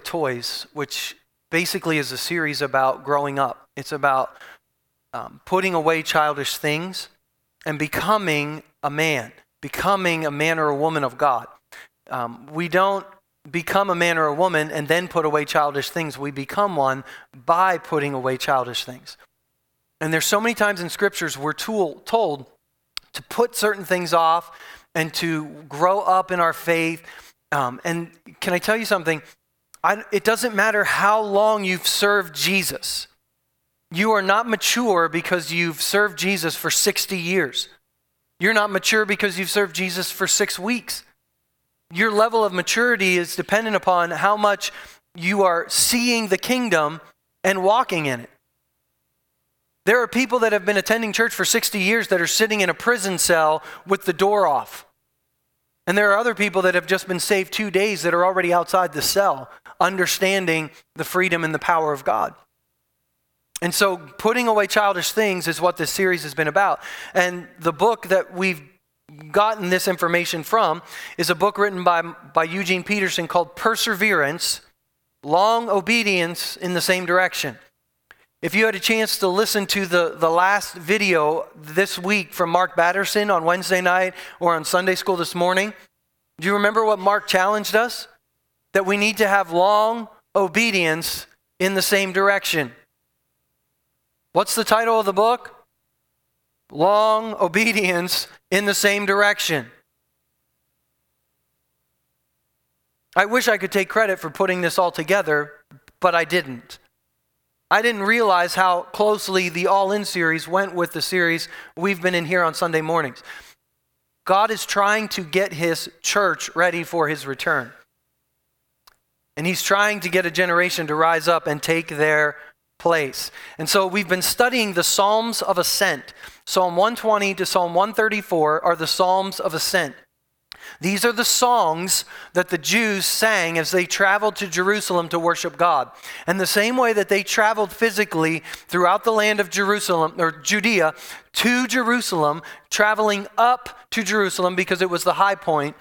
Toys, which basically is a series about growing up. It's about um, putting away childish things and becoming a man, becoming a man or a woman of God. Um, we don't become a man or a woman and then put away childish things. We become one by putting away childish things. And there's so many times in scriptures we're tool, told to put certain things off and to grow up in our faith. Um, and can I tell you something? I, it doesn't matter how long you've served Jesus. You are not mature because you've served Jesus for 60 years. You're not mature because you've served Jesus for six weeks. Your level of maturity is dependent upon how much you are seeing the kingdom and walking in it. There are people that have been attending church for 60 years that are sitting in a prison cell with the door off. And there are other people that have just been saved two days that are already outside the cell, understanding the freedom and the power of God. And so, putting away childish things is what this series has been about. And the book that we've gotten this information from is a book written by, by Eugene Peterson called Perseverance Long Obedience in the Same Direction. If you had a chance to listen to the, the last video this week from Mark Batterson on Wednesday night or on Sunday school this morning, do you remember what Mark challenged us? That we need to have long obedience in the same direction. What's the title of the book? Long obedience in the same direction. I wish I could take credit for putting this all together, but I didn't. I didn't realize how closely the All In series went with the series we've been in here on Sunday mornings. God is trying to get his church ready for his return. And he's trying to get a generation to rise up and take their place. And so we've been studying the Psalms of Ascent. Psalm 120 to Psalm 134 are the Psalms of Ascent. These are the songs that the Jews sang as they traveled to Jerusalem to worship God. And the same way that they traveled physically throughout the land of Jerusalem or Judea to Jerusalem, traveling up to Jerusalem because it was the high point,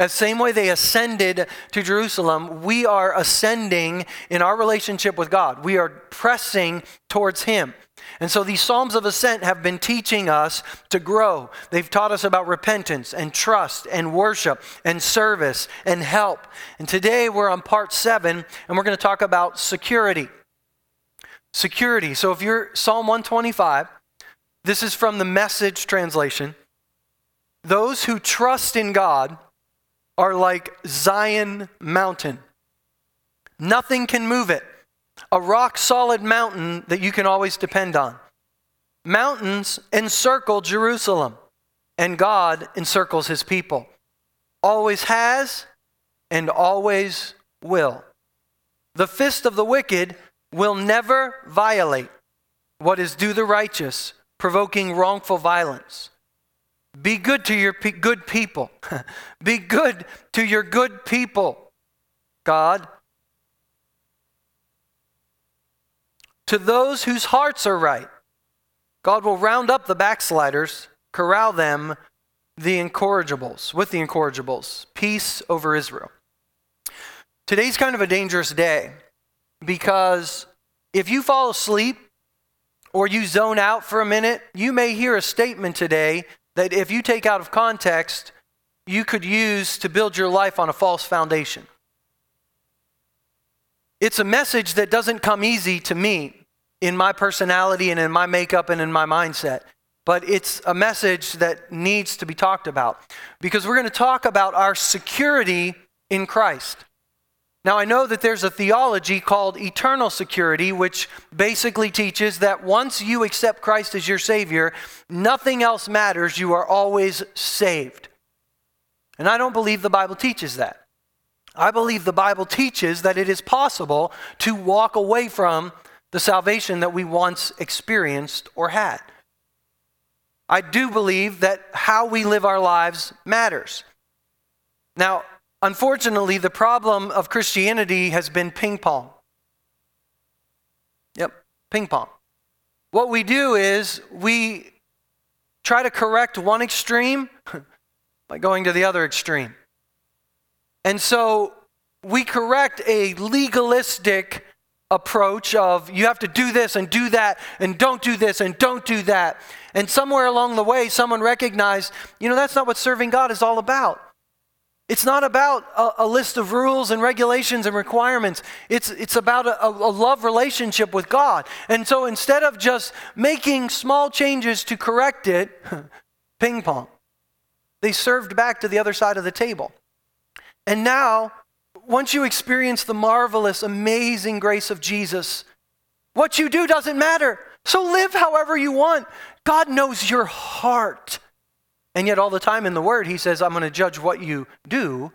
that same way they ascended to Jerusalem, we are ascending in our relationship with God. We are pressing towards Him. And so these Psalms of Ascent have been teaching us to grow. They've taught us about repentance and trust and worship and service and help. And today we're on part seven, and we're going to talk about security. Security. So if you're Psalm 125, this is from the message translation. Those who trust in God are like Zion Mountain. Nothing can move it a rock solid mountain that you can always depend on. Mountains encircle Jerusalem, and God encircles his people. Always has and always will. The fist of the wicked will never violate what is due the righteous, provoking wrongful violence. Be good to your pe- good people. Be good to your good people, God To those whose hearts are right, God will round up the backsliders, corral them, the incorrigibles, with the incorrigibles. Peace over Israel. Today's kind of a dangerous day because if you fall asleep or you zone out for a minute, you may hear a statement today that if you take out of context, you could use to build your life on a false foundation. It's a message that doesn't come easy to me in my personality and in my makeup and in my mindset. But it's a message that needs to be talked about because we're going to talk about our security in Christ. Now, I know that there's a theology called eternal security, which basically teaches that once you accept Christ as your Savior, nothing else matters. You are always saved. And I don't believe the Bible teaches that. I believe the Bible teaches that it is possible to walk away from the salvation that we once experienced or had. I do believe that how we live our lives matters. Now, unfortunately, the problem of Christianity has been ping pong. Yep, ping pong. What we do is we try to correct one extreme by going to the other extreme. And so we correct a legalistic approach of you have to do this and do that and don't do this and don't do that. And somewhere along the way, someone recognized, you know, that's not what serving God is all about. It's not about a, a list of rules and regulations and requirements. It's, it's about a, a love relationship with God. And so instead of just making small changes to correct it, ping pong, they served back to the other side of the table. And now once you experience the marvelous, amazing grace of Jesus, what you do doesn't matter. So live however you want. God knows your heart. And yet, all the time in the Word, He says, I'm going to judge what you do,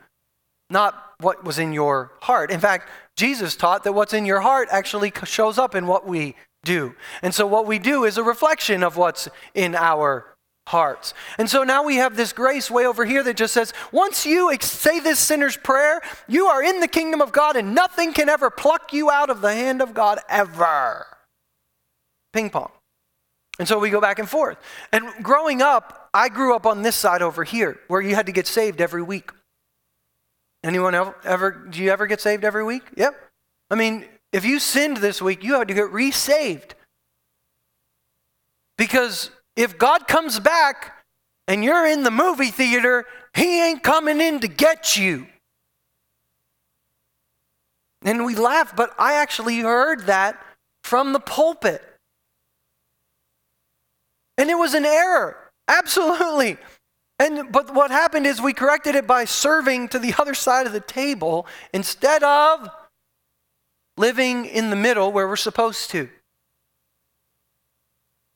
not what was in your heart. In fact, Jesus taught that what's in your heart actually shows up in what we do. And so, what we do is a reflection of what's in our hearts. And so now we have this grace way over here that just says, once you say this sinner's prayer, you are in the kingdom of God and nothing can ever pluck you out of the hand of God ever. Ping pong. And so we go back and forth. And growing up, I grew up on this side over here where you had to get saved every week. Anyone ever, do you ever get saved every week? Yep. I mean, if you sinned this week, you had to get resaved. Because if God comes back and you're in the movie theater, He ain't coming in to get you. And we laugh, but I actually heard that from the pulpit. And it was an error, absolutely. And but what happened is we corrected it by serving to the other side of the table instead of living in the middle where we're supposed to.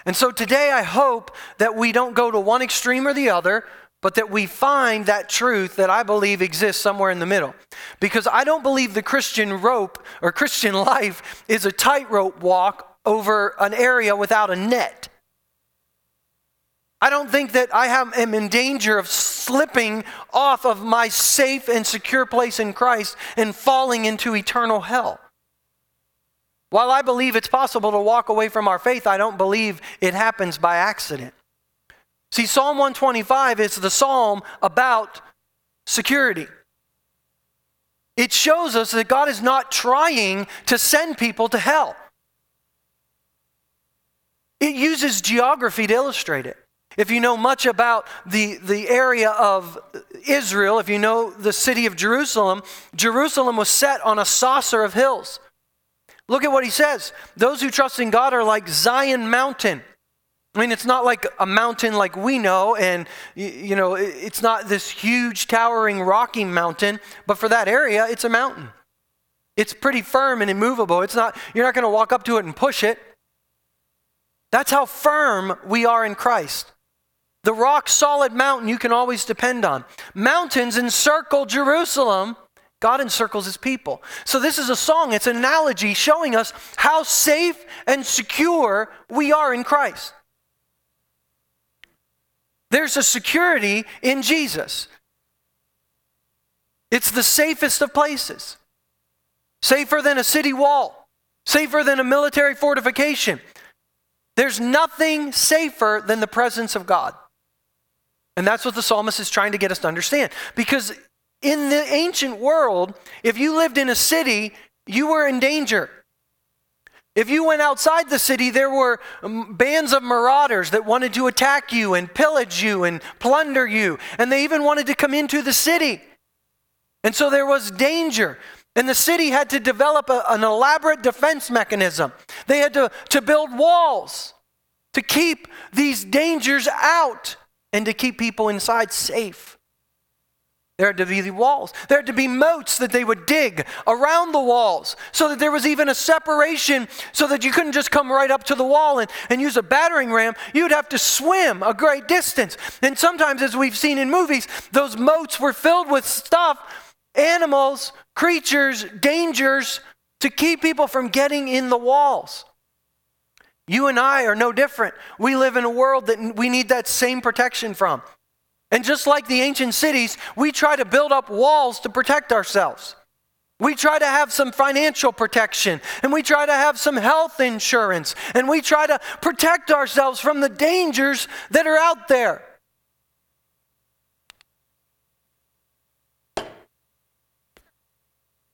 And so today I hope that we don't go to one extreme or the other, but that we find that truth that I believe exists somewhere in the middle. Because I don't believe the Christian rope or Christian life is a tightrope walk over an area without a net. I don't think that I have, am in danger of slipping off of my safe and secure place in Christ and falling into eternal hell. While I believe it's possible to walk away from our faith, I don't believe it happens by accident. See, Psalm 125 is the psalm about security. It shows us that God is not trying to send people to hell. It uses geography to illustrate it. If you know much about the, the area of Israel, if you know the city of Jerusalem, Jerusalem was set on a saucer of hills. Look at what he says. Those who trust in God are like Zion Mountain. I mean, it's not like a mountain like we know, and, you know, it's not this huge, towering, rocky mountain, but for that area, it's a mountain. It's pretty firm and immovable. It's not, you're not going to walk up to it and push it. That's how firm we are in Christ. The rock solid mountain you can always depend on. Mountains encircle Jerusalem, God encircles his people. So, this is a song, it's an analogy showing us how safe and secure we are in Christ. There's a security in Jesus. It's the safest of places, safer than a city wall, safer than a military fortification. There's nothing safer than the presence of God. And that's what the psalmist is trying to get us to understand. Because in the ancient world, if you lived in a city, you were in danger. If you went outside the city, there were um, bands of marauders that wanted to attack you and pillage you and plunder you. And they even wanted to come into the city. And so there was danger. And the city had to develop a, an elaborate defense mechanism. They had to, to build walls to keep these dangers out and to keep people inside safe. There had to be walls. There had to be moats that they would dig around the walls so that there was even a separation so that you couldn't just come right up to the wall and, and use a battering ram. You'd have to swim a great distance. And sometimes, as we've seen in movies, those moats were filled with stuff, animals, creatures, dangers to keep people from getting in the walls. You and I are no different. We live in a world that we need that same protection from. And just like the ancient cities, we try to build up walls to protect ourselves. We try to have some financial protection, and we try to have some health insurance, and we try to protect ourselves from the dangers that are out there.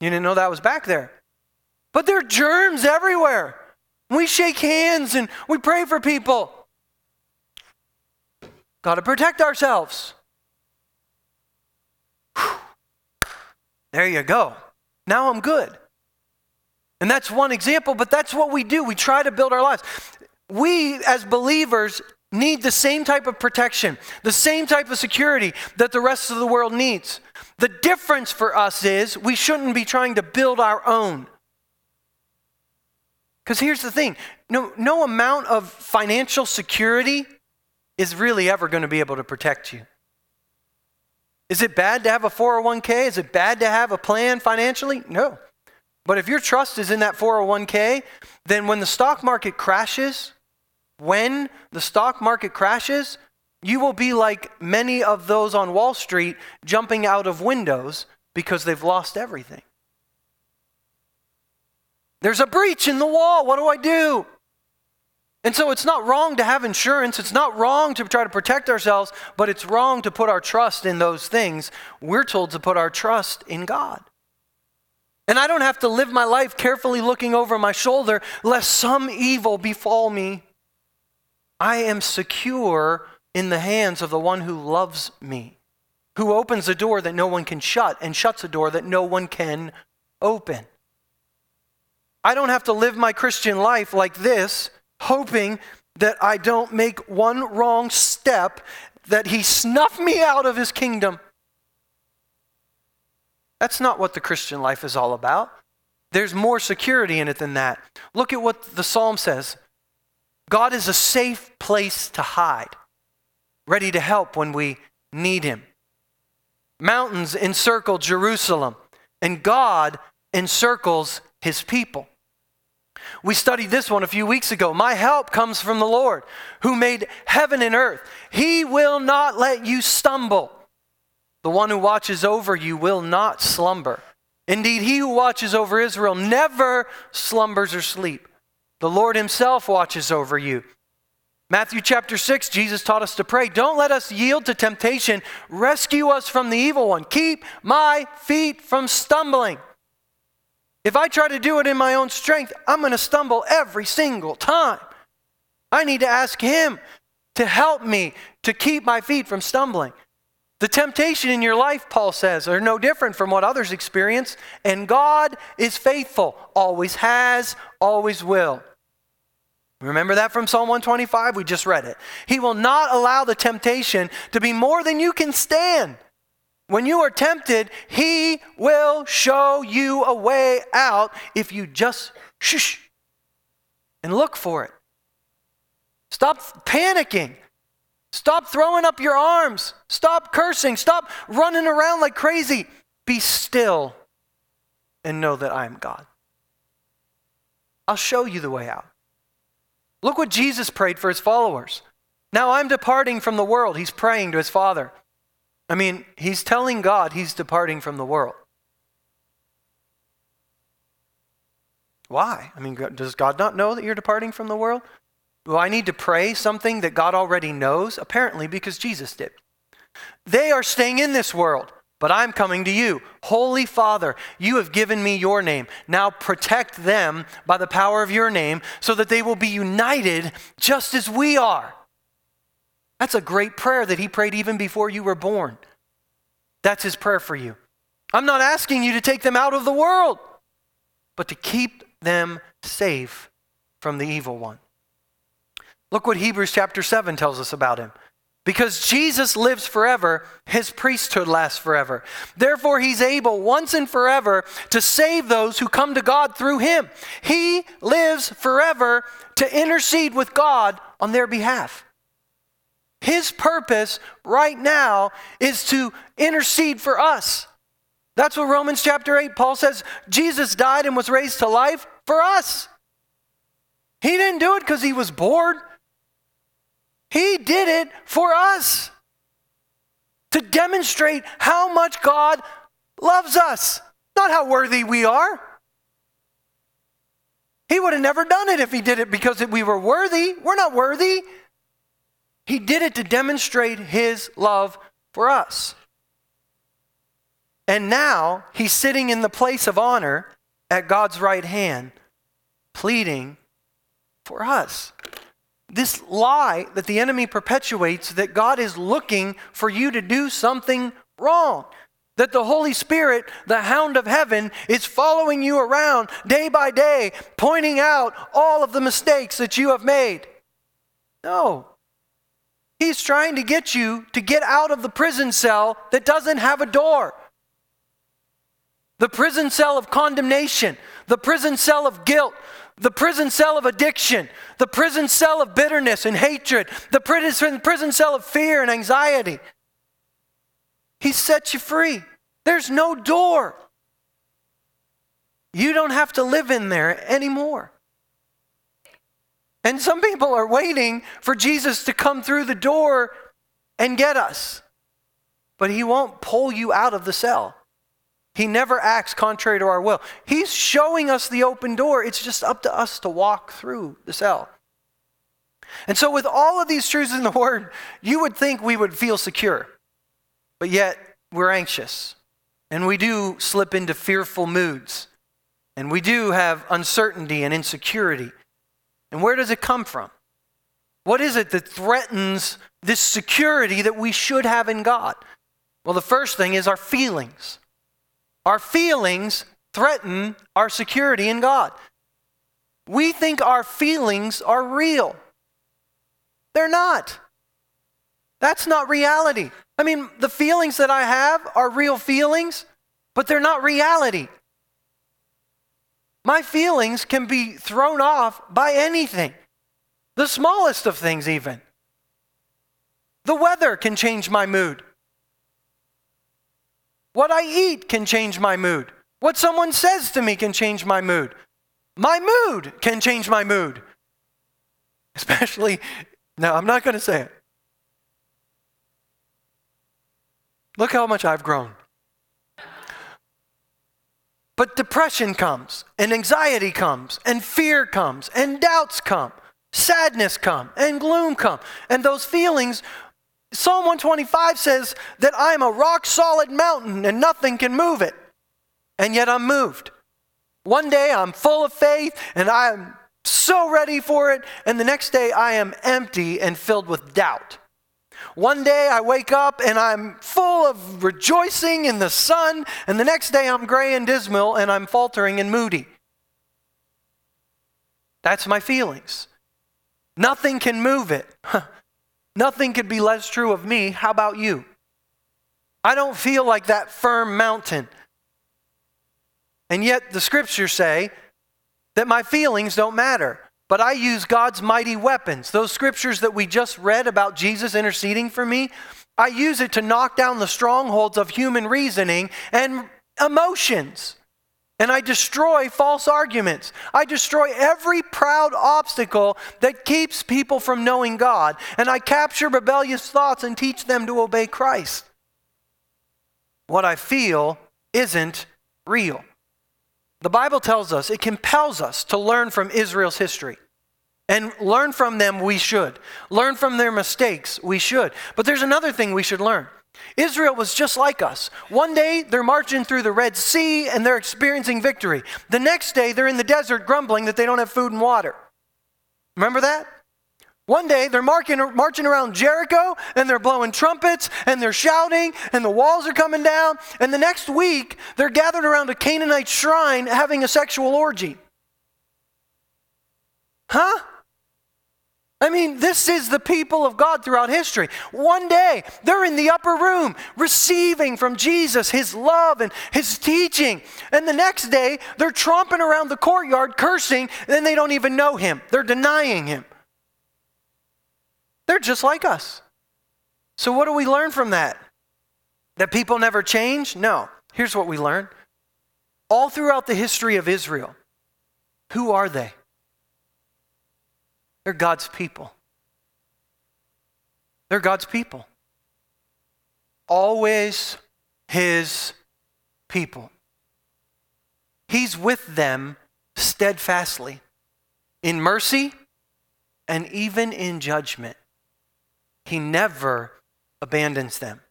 You didn't know that was back there. But there are germs everywhere. We shake hands and we pray for people. Got to protect ourselves. There you go. Now I'm good. And that's one example, but that's what we do. We try to build our lives. We, as believers, need the same type of protection, the same type of security that the rest of the world needs. The difference for us is we shouldn't be trying to build our own. Because here's the thing no, no amount of financial security is really ever going to be able to protect you. Is it bad to have a 401k? Is it bad to have a plan financially? No. But if your trust is in that 401k, then when the stock market crashes, when the stock market crashes, you will be like many of those on Wall Street jumping out of windows because they've lost everything. There's a breach in the wall. What do I do? And so it's not wrong to have insurance. It's not wrong to try to protect ourselves, but it's wrong to put our trust in those things. We're told to put our trust in God. And I don't have to live my life carefully looking over my shoulder lest some evil befall me. I am secure in the hands of the one who loves me, who opens a door that no one can shut and shuts a door that no one can open. I don't have to live my Christian life like this, hoping that I don't make one wrong step, that he snuff me out of his kingdom. That's not what the Christian life is all about. There's more security in it than that. Look at what the psalm says God is a safe place to hide, ready to help when we need him. Mountains encircle Jerusalem, and God encircles his people. We studied this one a few weeks ago. My help comes from the Lord who made heaven and earth. He will not let you stumble. The one who watches over you will not slumber. Indeed, he who watches over Israel never slumbers or sleep. The Lord himself watches over you. Matthew chapter 6, Jesus taught us to pray, Don't let us yield to temptation. Rescue us from the evil one. Keep my feet from stumbling. If I try to do it in my own strength, I'm going to stumble every single time. I need to ask Him to help me to keep my feet from stumbling. The temptation in your life, Paul says, are no different from what others experience, and God is faithful, always has, always will. Remember that from Psalm 125? We just read it. He will not allow the temptation to be more than you can stand. When you are tempted, He will show you a way out if you just shush and look for it. Stop panicking. Stop throwing up your arms. Stop cursing. Stop running around like crazy. Be still and know that I am God. I'll show you the way out. Look what Jesus prayed for his followers. Now I'm departing from the world. He's praying to his Father. I mean, he's telling God he's departing from the world. Why? I mean, does God not know that you're departing from the world? Do I need to pray something that God already knows? Apparently, because Jesus did. They are staying in this world, but I'm coming to you. Holy Father, you have given me your name. Now protect them by the power of your name so that they will be united just as we are. That's a great prayer that he prayed even before you were born. That's his prayer for you. I'm not asking you to take them out of the world, but to keep them safe from the evil one. Look what Hebrews chapter 7 tells us about him. Because Jesus lives forever, his priesthood lasts forever. Therefore, he's able once and forever to save those who come to God through him. He lives forever to intercede with God on their behalf. His purpose right now is to intercede for us. That's what Romans chapter 8, Paul says Jesus died and was raised to life for us. He didn't do it because he was bored. He did it for us to demonstrate how much God loves us, not how worthy we are. He would have never done it if he did it because we were worthy. We're not worthy. He did it to demonstrate his love for us. And now he's sitting in the place of honor at God's right hand, pleading for us. This lie that the enemy perpetuates that God is looking for you to do something wrong. That the Holy Spirit, the hound of heaven, is following you around day by day, pointing out all of the mistakes that you have made. No. He's trying to get you to get out of the prison cell that doesn't have a door. The prison cell of condemnation, the prison cell of guilt, the prison cell of addiction, the prison cell of bitterness and hatred, the prison, cell of fear and anxiety. He sets you free. There's no door. You don't have to live in there anymore. And some people are waiting for Jesus to come through the door and get us. But he won't pull you out of the cell. He never acts contrary to our will. He's showing us the open door. It's just up to us to walk through the cell. And so, with all of these truths in the Word, you would think we would feel secure. But yet, we're anxious. And we do slip into fearful moods. And we do have uncertainty and insecurity. And where does it come from? What is it that threatens this security that we should have in God? Well, the first thing is our feelings. Our feelings threaten our security in God. We think our feelings are real. They're not. That's not reality. I mean, the feelings that I have are real feelings, but they're not reality. My feelings can be thrown off by anything, the smallest of things, even. The weather can change my mood. What I eat can change my mood. What someone says to me can change my mood. My mood can change my mood. Especially, no, I'm not going to say it. Look how much I've grown. But depression comes, and anxiety comes, and fear comes, and doubts come, sadness come, and gloom come. And those feelings Psalm 125 says that I'm a rock solid mountain and nothing can move it. And yet I'm moved. One day I'm full of faith and I'm so ready for it. And the next day I am empty and filled with doubt. One day I wake up and I'm full of rejoicing in the sun. And the next day I'm gray and dismal and I'm faltering and moody. That's my feelings. Nothing can move it. Nothing could be less true of me. How about you? I don't feel like that firm mountain. And yet the scriptures say that my feelings don't matter. But I use God's mighty weapons. Those scriptures that we just read about Jesus interceding for me, I use it to knock down the strongholds of human reasoning and emotions. And I destroy false arguments. I destroy every proud obstacle that keeps people from knowing God. And I capture rebellious thoughts and teach them to obey Christ. What I feel isn't real. The Bible tells us, it compels us to learn from Israel's history. And learn from them, we should. Learn from their mistakes, we should. But there's another thing we should learn Israel was just like us. One day they're marching through the Red Sea and they're experiencing victory. The next day they're in the desert grumbling that they don't have food and water. Remember that? One day they're marching, around Jericho and they're blowing trumpets and they're shouting and the walls are coming down. And the next week they're gathered around a Canaanite shrine having a sexual orgy. Huh? I mean, this is the people of God throughout history. One day, they're in the upper room receiving from Jesus his love and his teaching. And the next day, they're tromping around the courtyard cursing, and they don't even know him. They're denying him. They're just like us. So, what do we learn from that? That people never change? No. Here's what we learn all throughout the history of Israel, who are they? They're God's people. They're God's people. Always His people. He's with them steadfastly in mercy and even in judgment. He never abandons them.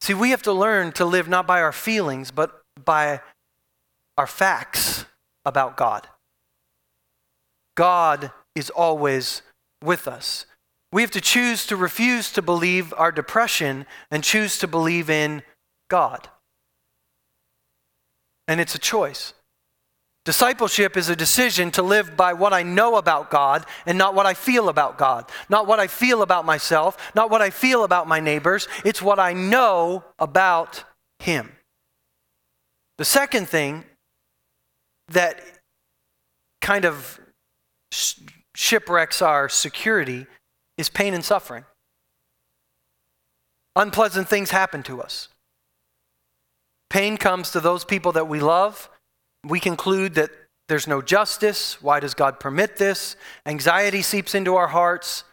See, we have to learn to live not by our feelings, but by our facts about God. God is always with us. We have to choose to refuse to believe our depression and choose to believe in God. And it's a choice. Discipleship is a decision to live by what I know about God and not what I feel about God, not what I feel about myself, not what I feel about my neighbors. It's what I know about Him. The second thing that kind of shipwrecks our security is pain and suffering. Unpleasant things happen to us. Pain comes to those people that we love. We conclude that there's no justice. Why does God permit this? Anxiety seeps into our hearts.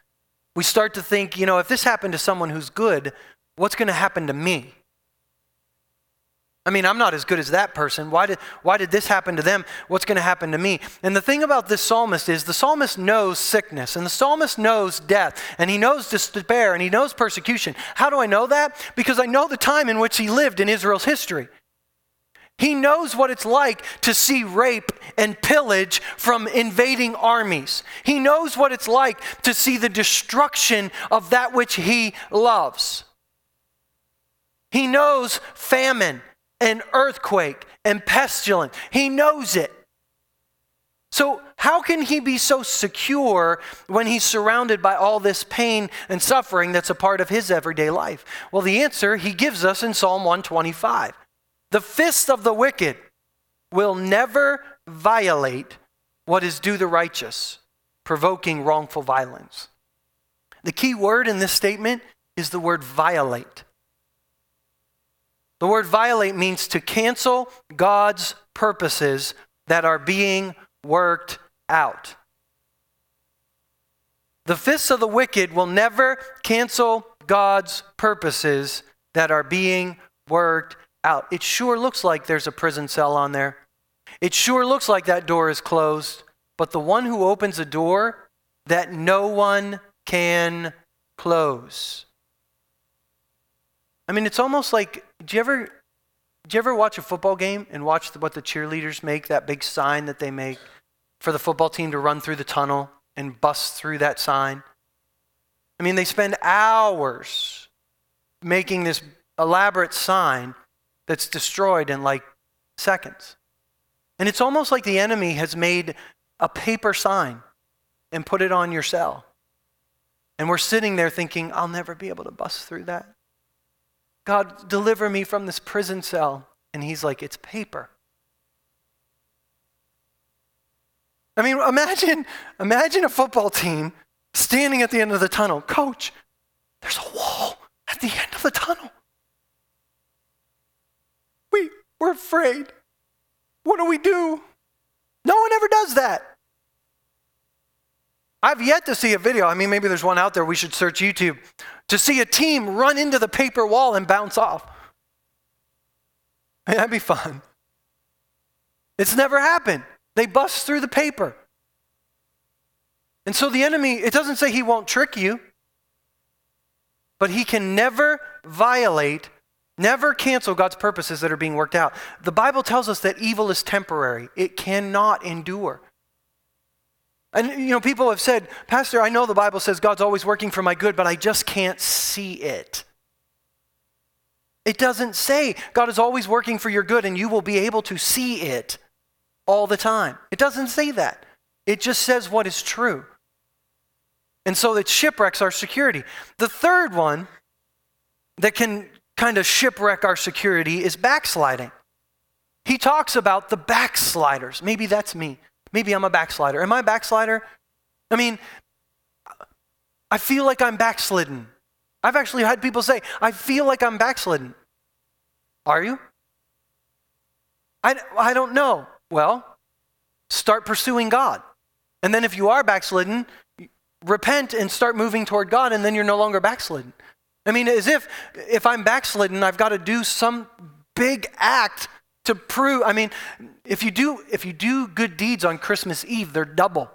We start to think, you know, if this happened to someone who's good, what's going to happen to me? I mean, I'm not as good as that person. Why did, why did this happen to them? What's going to happen to me? And the thing about this psalmist is the psalmist knows sickness and the psalmist knows death and he knows despair and he knows persecution. How do I know that? Because I know the time in which he lived in Israel's history. He knows what it's like to see rape and pillage from invading armies. He knows what it's like to see the destruction of that which he loves. He knows famine and earthquake and pestilence. He knows it. So, how can he be so secure when he's surrounded by all this pain and suffering that's a part of his everyday life? Well, the answer he gives us in Psalm 125. The fist of the wicked will never violate what is due the righteous, provoking wrongful violence. The key word in this statement is the word violate. The word violate means to cancel God's purposes that are being worked out. The fists of the wicked will never cancel God's purposes that are being worked out. It sure looks like there's a prison cell on there. It sure looks like that door is closed. But the one who opens a door that no one can close I mean, it's almost like, do you ever, do you ever watch a football game and watch what the cheerleaders make, that big sign that they make for the football team to run through the tunnel and bust through that sign? I mean, they spend hours making this elaborate sign that's destroyed in like seconds. And it's almost like the enemy has made a paper sign and put it on your cell. And we're sitting there thinking, I'll never be able to bust through that. God, deliver me from this prison cell. And he's like, It's paper. I mean, imagine, imagine a football team standing at the end of the tunnel. Coach, there's a wall at the end of the tunnel. We, we're afraid. What do we do? No one ever does that. I've yet to see a video. I mean, maybe there's one out there. We should search YouTube to see a team run into the paper wall and bounce off. That'd be fun. It's never happened. They bust through the paper. And so the enemy, it doesn't say he won't trick you, but he can never violate, never cancel God's purposes that are being worked out. The Bible tells us that evil is temporary, it cannot endure. And, you know, people have said, Pastor, I know the Bible says God's always working for my good, but I just can't see it. It doesn't say God is always working for your good and you will be able to see it all the time. It doesn't say that. It just says what is true. And so it shipwrecks our security. The third one that can kind of shipwreck our security is backsliding. He talks about the backsliders. Maybe that's me. Maybe I'm a backslider. Am I a backslider? I mean, I feel like I'm backslidden. I've actually had people say, I feel like I'm backslidden. Are you? I, I don't know. Well, start pursuing God. And then if you are backslidden, repent and start moving toward God, and then you're no longer backslidden. I mean, as if if I'm backslidden, I've got to do some big act to prove i mean if you do if you do good deeds on christmas eve they're double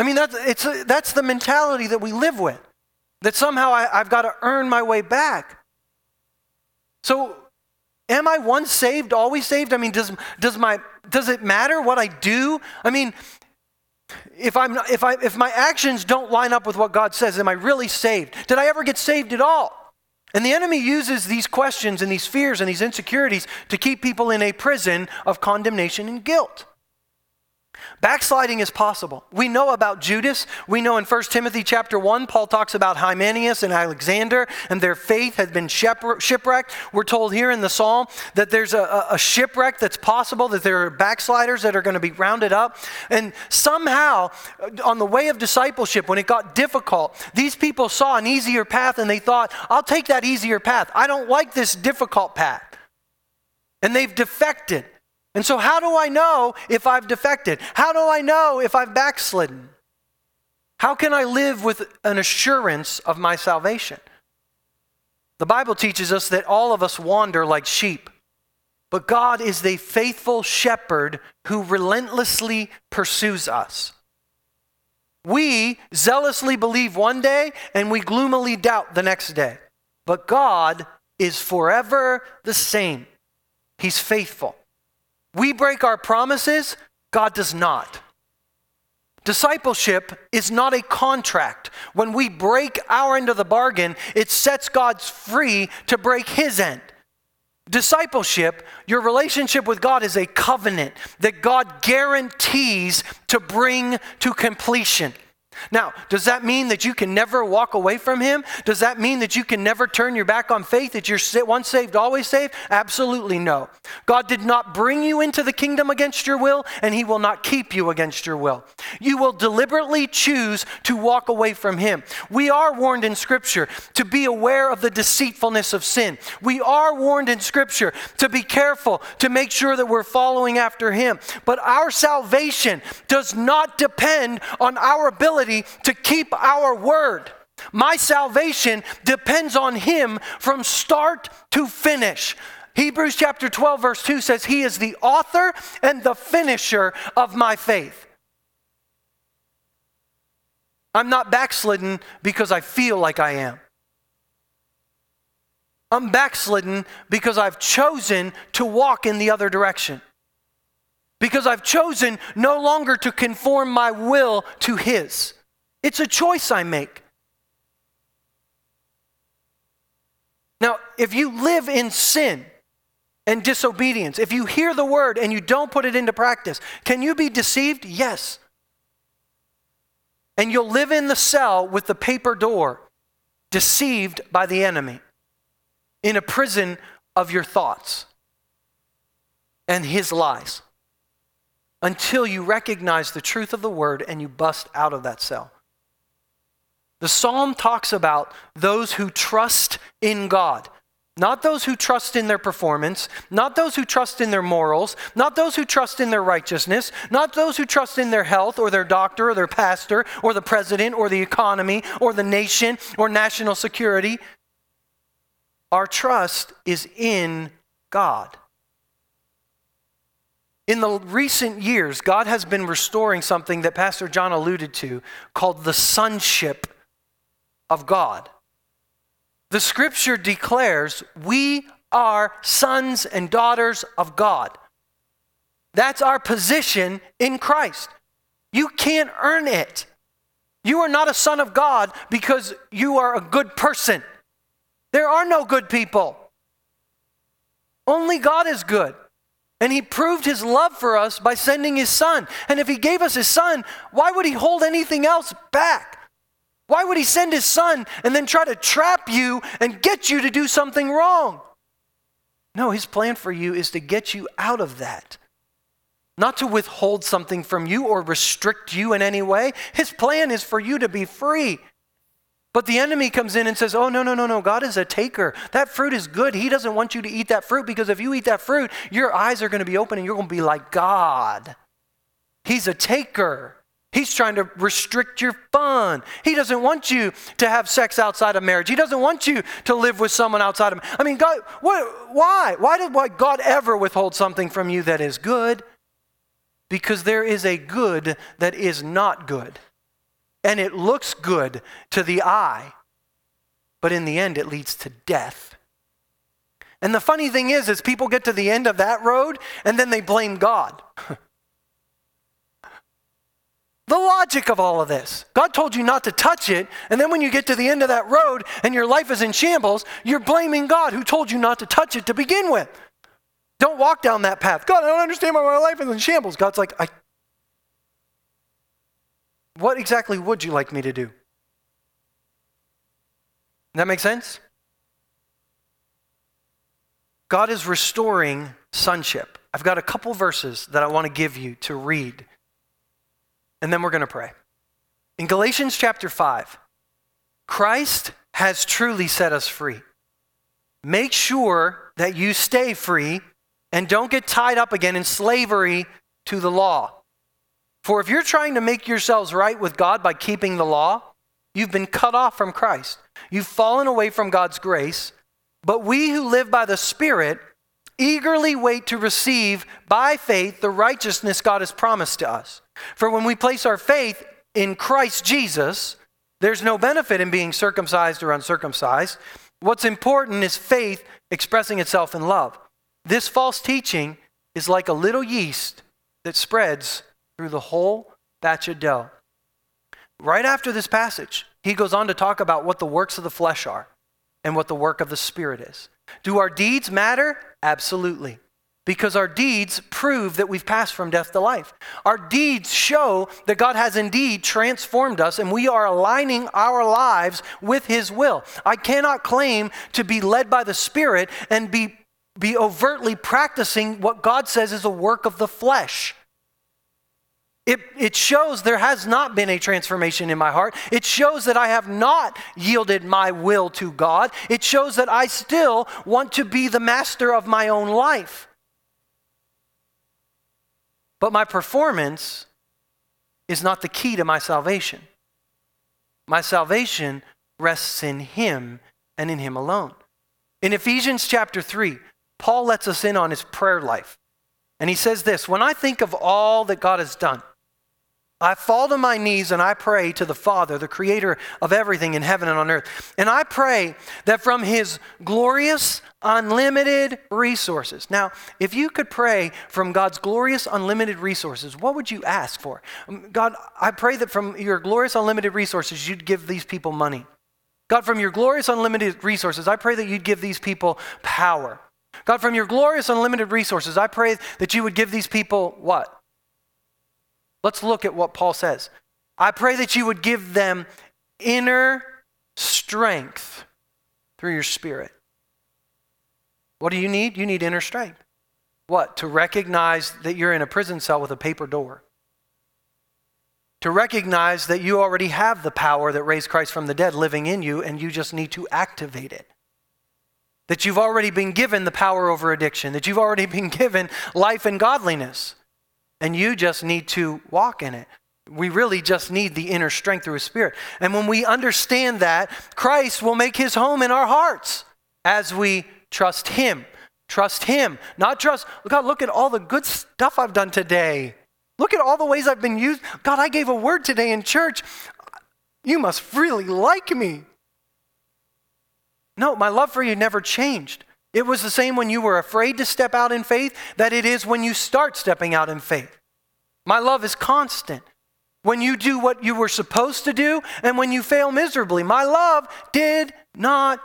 i mean that's it's a, that's the mentality that we live with that somehow I, have got to earn my way back. So, am I once saved, always saved? I mean, does, does, my, does it matter what I do? I mean, if, I'm, if, I, if my actions don't line up with what God says, am I really saved? Did I ever get saved at all? And the enemy uses these questions and these fears and these insecurities to keep people in a prison of condemnation and guilt. Backsliding is possible. We know about Judas. We know in 1 Timothy chapter 1, Paul talks about Hymenaeus and Alexander, and their faith has been shipwrecked. We're told here in the psalm that there's a, a shipwreck that's possible, that there are backsliders that are going to be rounded up. And somehow, uh, on the way of discipleship, when it got difficult, these people saw an easier path and they thought, I'll take that easier path. I don't like this difficult path. And they've defected. And so, how do I know if I've defected? How do I know if I've backslidden? How can I live with an assurance of my salvation? The Bible teaches us that all of us wander like sheep, but God is the faithful shepherd who relentlessly pursues us. We zealously believe one day and we gloomily doubt the next day, but God is forever the same. He's faithful. We break our promises, God does not. Discipleship is not a contract. When we break our end of the bargain, it sets God free to break his end. Discipleship, your relationship with God is a covenant that God guarantees to bring to completion. Now, does that mean that you can never walk away from Him? Does that mean that you can never turn your back on faith, that you're once saved, always saved? Absolutely no. God did not bring you into the kingdom against your will, and He will not keep you against your will. You will deliberately choose to walk away from Him. We are warned in Scripture to be aware of the deceitfulness of sin. We are warned in Scripture to be careful, to make sure that we're following after Him. But our salvation does not depend on our ability ability to keep our word. My salvation depends on Him from start to finish. Hebrews chapter 12, verse 2 says, He is the author and the finisher of my faith. I'm not backslidden because I feel like I am. I'm backslidden because I've chosen to walk in the other direction. Because I've chosen no longer to conform my will to His. It's a choice I make. Now, if you live in sin and disobedience, if you hear the word and you don't put it into practice, can you be deceived? Yes. And you'll live in the cell with the paper door, deceived by the enemy, in a prison of your thoughts and his lies, until you recognize the truth of the word and you bust out of that cell. The psalm talks about those who trust in God. Not those who trust in their performance, not those who trust in their morals, not those who trust in their righteousness, not those who trust in their health or their doctor or their pastor or the president or the economy or the nation or national security. Our trust is in God. In the recent years, God has been restoring something that Pastor John alluded to called the sonship of God. The scripture declares we are sons and daughters of God. That's our position in Christ. You can't earn it. You are not a son of God because you are a good person. There are no good people. Only God is good. And he proved his love for us by sending his son. And if he gave us his son, why would he hold anything else back? Why would he send his son and then try to trap you and get you to do something wrong? No, his plan for you is to get you out of that. Not to withhold something from you or restrict you in any way. His plan is for you to be free. But the enemy comes in and says, Oh, no, no, no, no. God is a taker. That fruit is good. He doesn't want you to eat that fruit because if you eat that fruit, your eyes are going to be open and you're going to be like God. He's a taker. He's trying to restrict your fun. He doesn't want you to have sex outside of marriage. He doesn't want you to live with someone outside of. Marriage. I mean, God, what, why? Why did why God ever withhold something from you that is good? Because there is a good that is not good. And it looks good to the eye, but in the end, it leads to death. And the funny thing is, is people get to the end of that road and then they blame God. the logic of all of this. God told you not to touch it, and then when you get to the end of that road and your life is in shambles, you're blaming God who told you not to touch it to begin with. Don't walk down that path. God, I don't understand why my life is in shambles. God's like, I. What exactly would you like me to do? That make sense? God is restoring sonship. I've got a couple verses that I want to give you to read, and then we're going to pray. In Galatians chapter 5, Christ has truly set us free. Make sure that you stay free and don't get tied up again in slavery to the law. For if you're trying to make yourselves right with God by keeping the law, you've been cut off from Christ. You've fallen away from God's grace but we who live by the Spirit eagerly wait to receive by faith the righteousness God has promised to us. For when we place our faith in Christ Jesus, there's no benefit in being circumcised or uncircumcised. What's important is faith expressing itself in love. This false teaching is like a little yeast that spreads through the whole batch of dough. Right after this passage, he goes on to talk about what the works of the flesh are and what the work of the Spirit is. Do our deeds matter? Absolutely. Because our deeds prove that we've passed from death to life. Our deeds show that God has indeed transformed us and we are aligning our lives with His will. I cannot claim to be led by the Spirit and be, be overtly practicing what God says is a work of the flesh. It, it shows there has not been a transformation in my heart. It shows that I have not yielded my will to God. It shows that I still want to be the master of my own life. But my performance is not the key to my salvation. My salvation rests in Him and in Him alone. In Ephesians chapter 3, Paul lets us in on his prayer life. And he says this When I think of all that God has done, I fall to my knees and I pray to the Father, the creator of everything in heaven and on earth. And I pray that from his glorious, unlimited resources. Now, if you could pray from God's glorious, unlimited resources, what would you ask for? Um, God, I pray that from your glorious, unlimited resources, you'd give these people money. God, from your glorious, unlimited resources, I pray that you'd give these people power. God, from your glorious, unlimited resources, I pray that you would give these people what? Let's look at what Paul says. I pray that you would give them inner strength through your spirit. What do you need? You need inner strength. What? To recognize that you're in a prison cell with a paper door. To recognize that you already have the power that raised Christ from the dead living in you and you just need to activate it. That you've already been given the power over addiction, that you've already been given life and godliness and you just need to walk in it. We really just need the inner strength through His Spirit. And when we understand that, Christ will make His home in our hearts as we trust Him. Trust Him, not trust, God, look at all the good stuff I've done today. Look at all the ways I've been used. God, I gave a word today in church. You must really like me. No, my love for you never changed. It was the same when you were afraid to step out in faith that it is when you start stepping out in faith. My love is constant. When you do what you were supposed to do and when you fail miserably, my love did not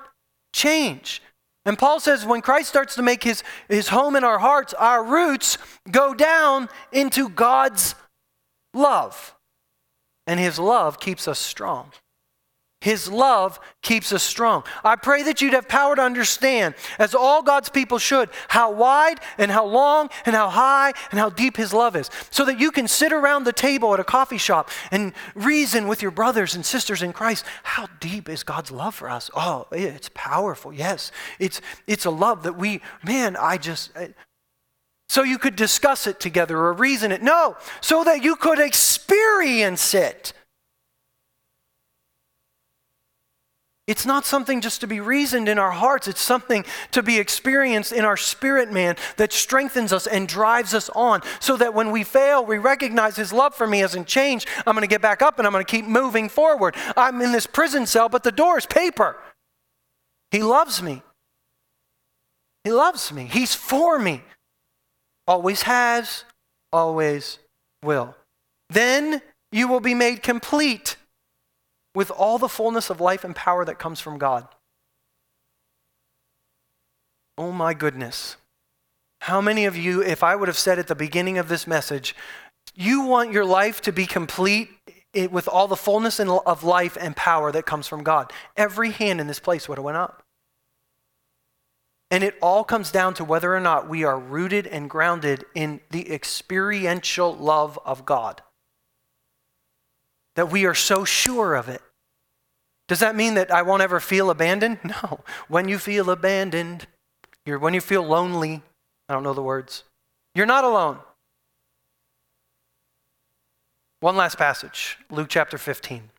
change. And Paul says when Christ starts to make his, his home in our hearts, our roots go down into God's love. And his love keeps us strong. His love keeps us strong. I pray that you'd have power to understand, as all God's people should, how wide and how long and how high and how deep His love is, so that you can sit around the table at a coffee shop and reason with your brothers and sisters in Christ. How deep is God's love for us? Oh, it's powerful. Yes, it's it's a love that we, man, I just. Eh, so you could discuss it together or reason it. No, so that you could experience it. It's not something just to be reasoned in our hearts. It's something to be experienced in our spirit man that strengthens us and drives us on so that when we fail, we recognize his love for me hasn't changed. I'm going to get back up and I'm going to keep moving forward. I'm in this prison cell, but the door is paper. He loves me. He loves me. He's for me. Always has, always will. Then you will be made complete with all the fullness of life and power that comes from God. Oh my goodness. How many of you, if I would have said at the beginning of this message, you want your life to be complete with all the fullness of life and power that comes from God? Every hand in this place would have went up. And it all comes down to whether or not we are rooted and grounded in the experiential love of God. That we are so sure of it. Does that mean that I won't ever feel abandoned? No. When you feel abandoned, you're, when you feel lonely, I don't know the words, you're not alone. One last passage, Luke chapter 15.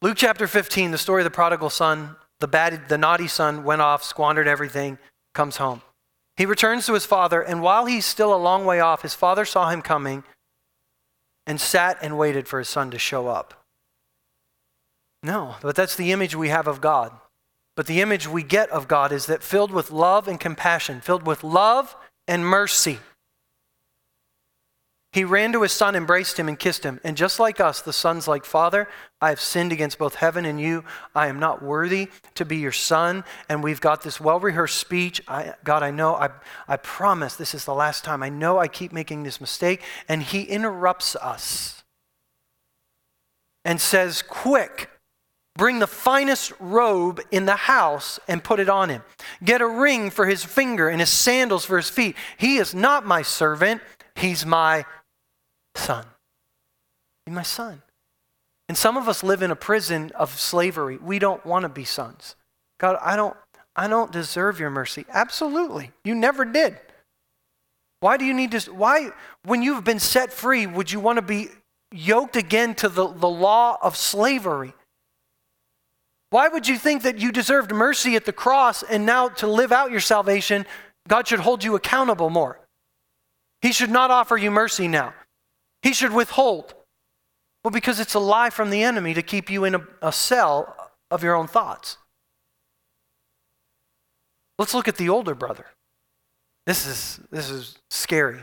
Luke chapter 15, the story of the prodigal son, the bad, the naughty son went off, squandered everything, comes home. He returns to his father, and while he's still a long way off, his father saw him coming and sat and waited for his son to show up. No, but that's the image we have of God. But the image we get of God is that filled with love and compassion, filled with love and mercy. He ran to his son, embraced him, and kissed him. And just like us, the son's like, Father, I have sinned against both heaven and you. I am not worthy to be your son. And we've got this well rehearsed speech. I, God, I know, I, I promise this is the last time. I know I keep making this mistake. And he interrupts us and says, Quick, Bring the finest robe in the house and put it on him. Get a ring for his finger and his sandals for his feet. He is not my servant, he's my son. He's my son. And some of us live in a prison of slavery. We don't want to be sons. God, I don't I don't deserve your mercy. Absolutely. You never did. Why do you need to why when you've been set free would you want to be yoked again to the, the law of slavery? Why would you think that you deserved mercy at the cross and now to live out your salvation, God should hold you accountable more? He should not offer you mercy now. He should withhold. Well, because it's a lie from the enemy to keep you in a, a cell of your own thoughts. Let's look at the older brother. This is, this is scary.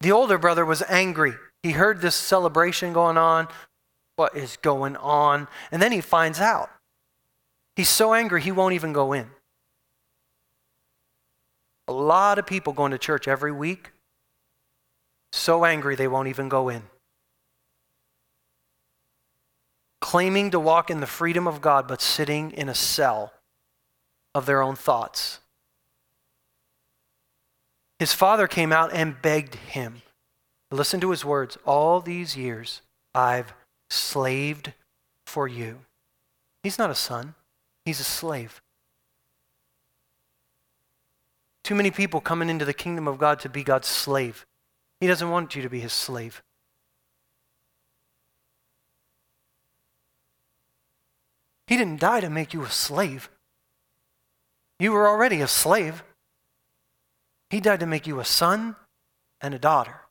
The older brother was angry. He heard this celebration going on what is going on. And then he finds out. He's so angry, he won't even go in. A lot of people going to church every week, so angry they won't even go in. Claiming to walk in the freedom of God, but sitting in a cell of their own thoughts. His father came out and begged him. Listen to his words. All these years I've slaved for you. He's not a son, he's a slave. Too many people coming into the kingdom of God to be God's slave. He doesn't want you to be his slave. He didn't die to make you a slave. You were already a slave. He died to make you a son and a daughter.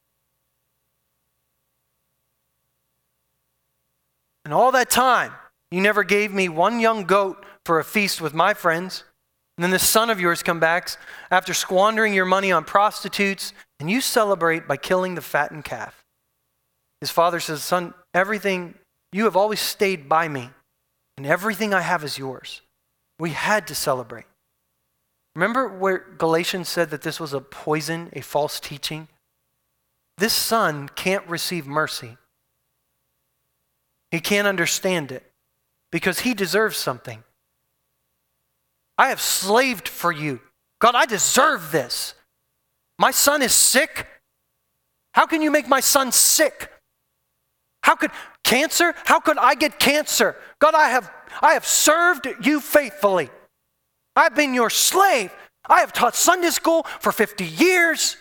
And all that time, you never gave me one young goat for a feast with my friends. And then this son of yours comes back after squandering your money on prostitutes, and you celebrate by killing the fattened calf. His father says, Son, everything, you have always stayed by me, and everything I have is yours. We had to celebrate. Remember where Galatians said that this was a poison, a false teaching? This son can't receive mercy he can't understand it because he deserves something. I have slaved for you. God, I deserve this. My son is sick. How can you make my son sick? How could cancer? How could I get cancer? God, I have I have served you faithfully. I've been your slave. I have taught Sunday school for 50 years.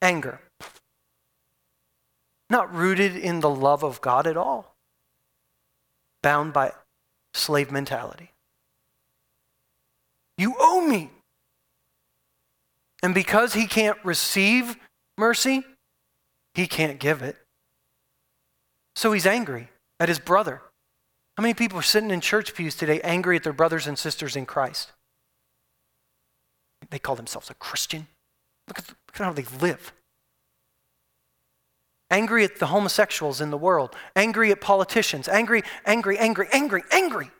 Anger. Not rooted in the love of God at all bound by slave mentality. You owe me. And because he can't receive mercy, he can't give it. So he's angry at his brother. How many people are sitting in church pews today angry at their brothers and sisters in Christ? They call themselves a Christian. Look at, look at how they live. Angry at the homosexuals in the world, angry at politicians, angry, angry, angry, angry, angry.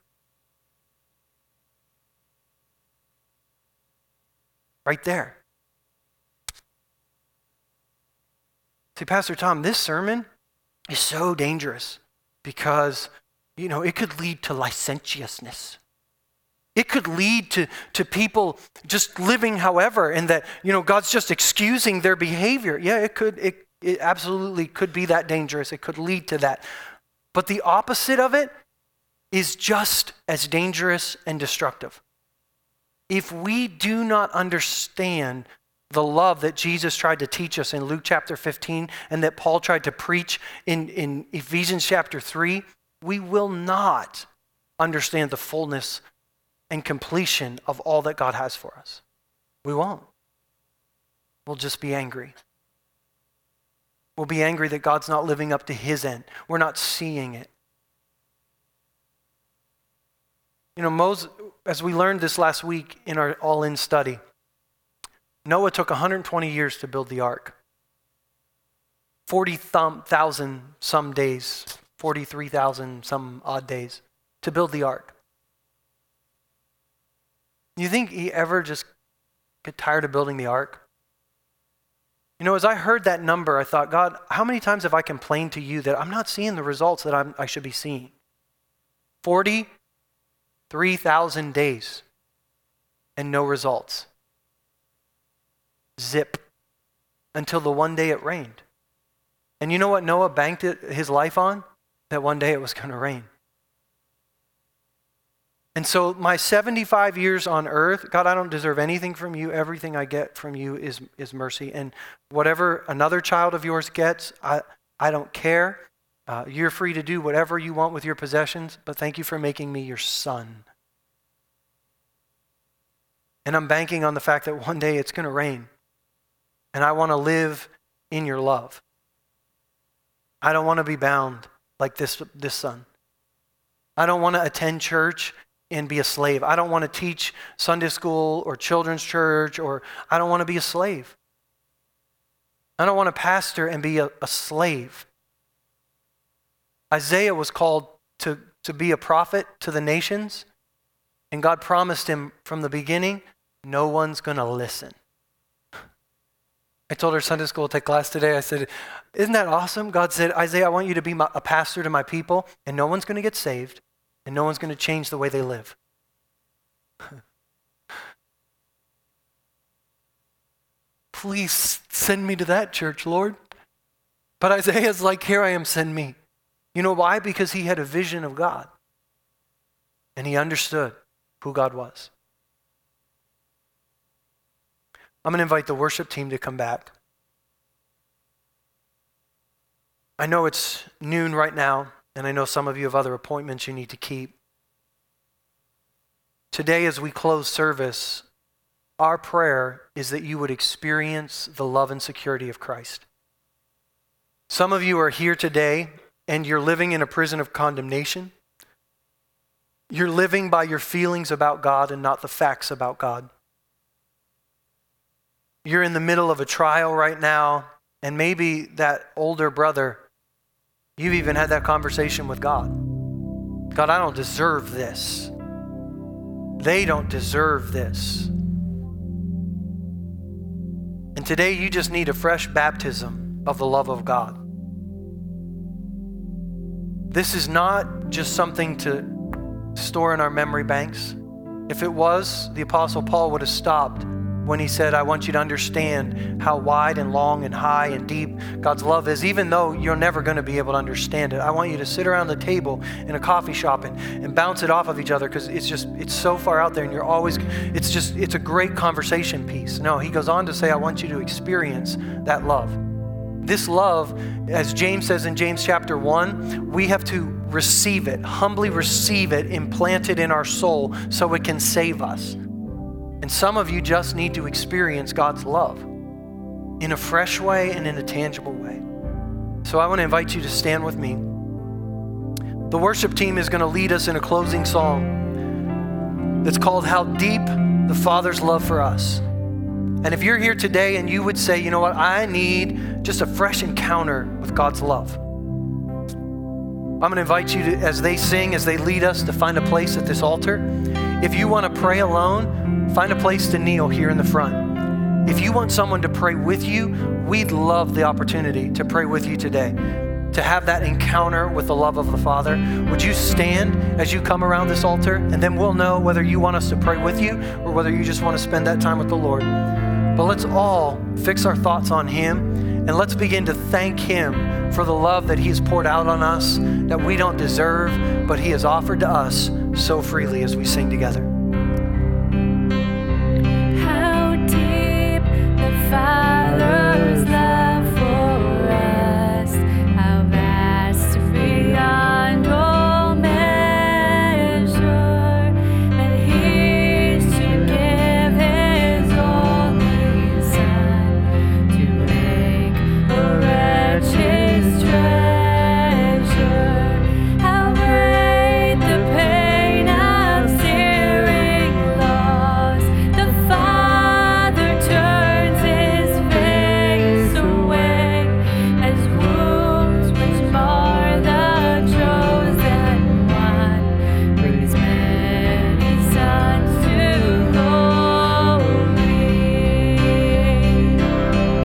Right there. See, Pastor Tom, this sermon is so dangerous because, you know, it could lead to licentiousness. It could lead to, to people just living however, and that, you know, God's just excusing their behavior. Yeah, it could, it, it absolutely could be that dangerous. It could lead to that. But the opposite of it is just as dangerous and destructive. If we do not understand the love that Jesus tried to teach us in Luke chapter 15 and that Paul tried to preach in, in Ephesians chapter 3, we will not understand the fullness and completion of all that God has for us. We won't. We'll just be angry. We'll be angry that God's not living up to his end. We're not seeing it. You know, Moses, as we learned this last week in our all in study, Noah took 120 years to build the ark. 40,000 some days, 43,000 some odd days to build the ark. You think he ever just get tired of building the ark? You know, as I heard that number, I thought, God, how many times have I complained to you that I'm not seeing the results that I'm, i should be seeing? 43,000 days and no results. Zip. Until the one day it rained. And you know what Noah banked it, his life on? That one day it was going to rain. And so, my 75 years on earth, God, I don't deserve anything from you. Everything I get from you is, is mercy. And whatever another child of yours gets, I, I don't care. Uh, you're free to do whatever you want with your possessions, but thank you for making me your son. And I'm banking on the fact that one day it's going to rain. And I want to live in your love. I don't want to be bound like this, this son. I don't want to attend church and be a slave. I don't want to teach Sunday school or children's church, or I don't want to be a slave. I don't want to pastor and be a, a slave. Isaiah was called to, to be a prophet to the nations, and God promised him from the beginning no one's going to listen. I told our Sunday school tech class today, I said, Isn't that awesome? God said, Isaiah, I want you to be my, a pastor to my people, and no one's going to get saved and no one's going to change the way they live. Please send me to that church, Lord. But Isaiah's like, Here I am, send me. You know why? Because he had a vision of God and he understood who God was. I'm going to invite the worship team to come back. I know it's noon right now. And I know some of you have other appointments you need to keep. Today, as we close service, our prayer is that you would experience the love and security of Christ. Some of you are here today and you're living in a prison of condemnation. You're living by your feelings about God and not the facts about God. You're in the middle of a trial right now, and maybe that older brother You've even had that conversation with God. God, I don't deserve this. They don't deserve this. And today you just need a fresh baptism of the love of God. This is not just something to store in our memory banks. If it was, the Apostle Paul would have stopped when he said, I want you to understand how wide and long and high and deep God's love is, even though you're never going to be able to understand it. I want you to sit around the table in a coffee shop and, and bounce it off of each other because it's just, it's so far out there and you're always, it's just, it's a great conversation piece. No, he goes on to say, I want you to experience that love. This love, as James says in James chapter 1, we have to receive it, humbly receive it, implant it in our soul so it can save us. And some of you just need to experience God's love in a fresh way and in a tangible way. So I want to invite you to stand with me. The worship team is going to lead us in a closing song that's called How Deep the Father's Love for Us. And if you're here today and you would say, you know what, I need just a fresh encounter with God's love. I'm going to invite you to, as they sing, as they lead us, to find a place at this altar. If you want to pray alone, find a place to kneel here in the front. If you want someone to pray with you, we'd love the opportunity to pray with you today to have that encounter with the love of the Father, would you stand as you come around this altar? And then we'll know whether you want us to pray with you or whether you just want to spend that time with the Lord. But let's all fix our thoughts on Him and let's begin to thank Him for the love that He has poured out on us that we don't deserve, but He has offered to us so freely as we sing together.